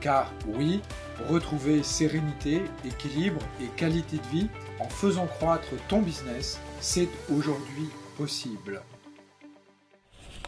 Car oui, retrouver sérénité, équilibre et qualité de vie en faisant croître ton business, c'est aujourd'hui possible.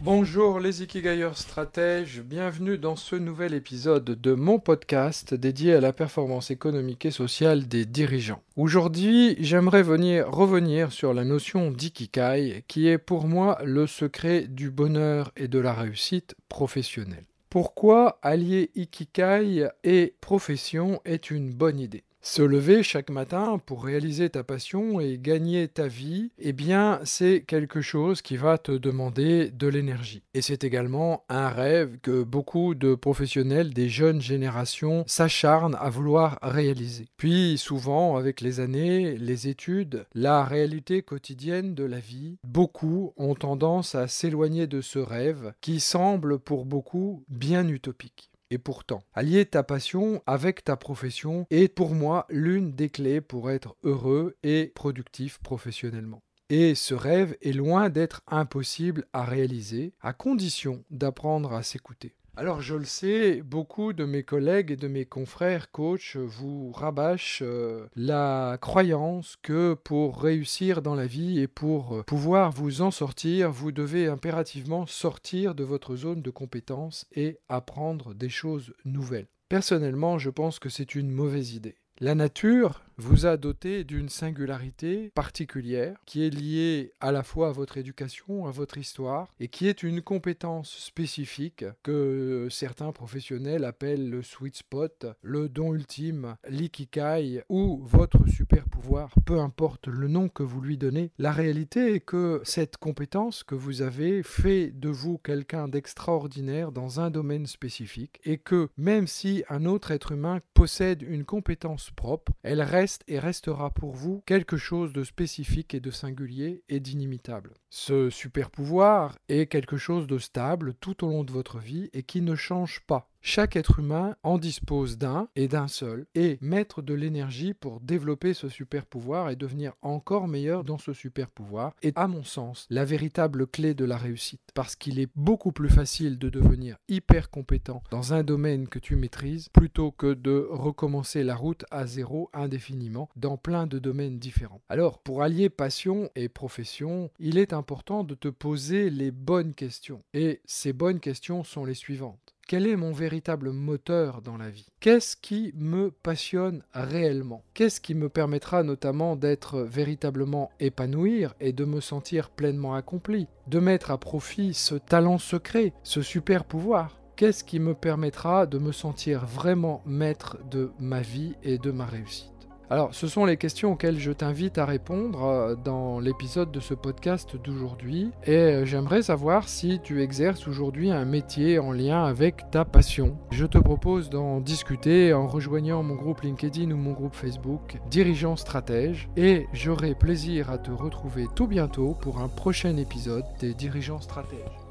Bonjour les Ikigayers stratèges, bienvenue dans ce nouvel épisode de mon podcast dédié à la performance économique et sociale des dirigeants. Aujourd'hui, j'aimerais venir revenir sur la notion d'ikikai qui est pour moi le secret du bonheur et de la réussite professionnelle. Pourquoi allier ikikai et profession est une bonne idée se lever chaque matin pour réaliser ta passion et gagner ta vie, eh bien, c'est quelque chose qui va te demander de l'énergie. Et c'est également un rêve que beaucoup de professionnels des jeunes générations s'acharnent à vouloir réaliser. Puis, souvent, avec les années, les études, la réalité quotidienne de la vie, beaucoup ont tendance à s'éloigner de ce rêve qui semble pour beaucoup bien utopique. Et pourtant, allier ta passion avec ta profession est pour moi l'une des clés pour être heureux et productif professionnellement. Et ce rêve est loin d'être impossible à réaliser, à condition d'apprendre à s'écouter. Alors je le sais, beaucoup de mes collègues et de mes confrères coachs vous rabâchent euh, la croyance que pour réussir dans la vie et pour euh, pouvoir vous en sortir, vous devez impérativement sortir de votre zone de compétence et apprendre des choses nouvelles. Personnellement, je pense que c'est une mauvaise idée. La nature vous a doté d'une singularité particulière qui est liée à la fois à votre éducation, à votre histoire, et qui est une compétence spécifique que certains professionnels appellent le sweet spot, le don ultime, l'ikikai ou votre super pouvoir, peu importe le nom que vous lui donnez. La réalité est que cette compétence que vous avez fait de vous quelqu'un d'extraordinaire dans un domaine spécifique et que même si un autre être humain possède une compétence propre, elle reste et restera pour vous quelque chose de spécifique et de singulier et d'inimitable. Ce super pouvoir est quelque chose de stable tout au long de votre vie et qui ne change pas. Chaque être humain en dispose d'un et d'un seul, et mettre de l'énergie pour développer ce super pouvoir et devenir encore meilleur dans ce super pouvoir est, à mon sens, la véritable clé de la réussite. Parce qu'il est beaucoup plus facile de devenir hyper compétent dans un domaine que tu maîtrises plutôt que de recommencer la route à zéro indéfiniment dans plein de domaines différents. Alors, pour allier passion et profession, il est important de te poser les bonnes questions. Et ces bonnes questions sont les suivantes. Quel est mon véritable moteur dans la vie? Qu'est-ce qui me passionne réellement? Qu'est-ce qui me permettra notamment d'être véritablement épanouir et de me sentir pleinement accompli? De mettre à profit ce talent secret, ce super pouvoir? Qu'est-ce qui me permettra de me sentir vraiment maître de ma vie et de ma réussite? Alors, ce sont les questions auxquelles je t'invite à répondre euh, dans l'épisode de ce podcast d'aujourd'hui. Et euh, j'aimerais savoir si tu exerces aujourd'hui un métier en lien avec ta passion. Je te propose d'en discuter en rejoignant mon groupe LinkedIn ou mon groupe Facebook Dirigeant Stratège. Et j'aurai plaisir à te retrouver tout bientôt pour un prochain épisode des Dirigeants Stratèges.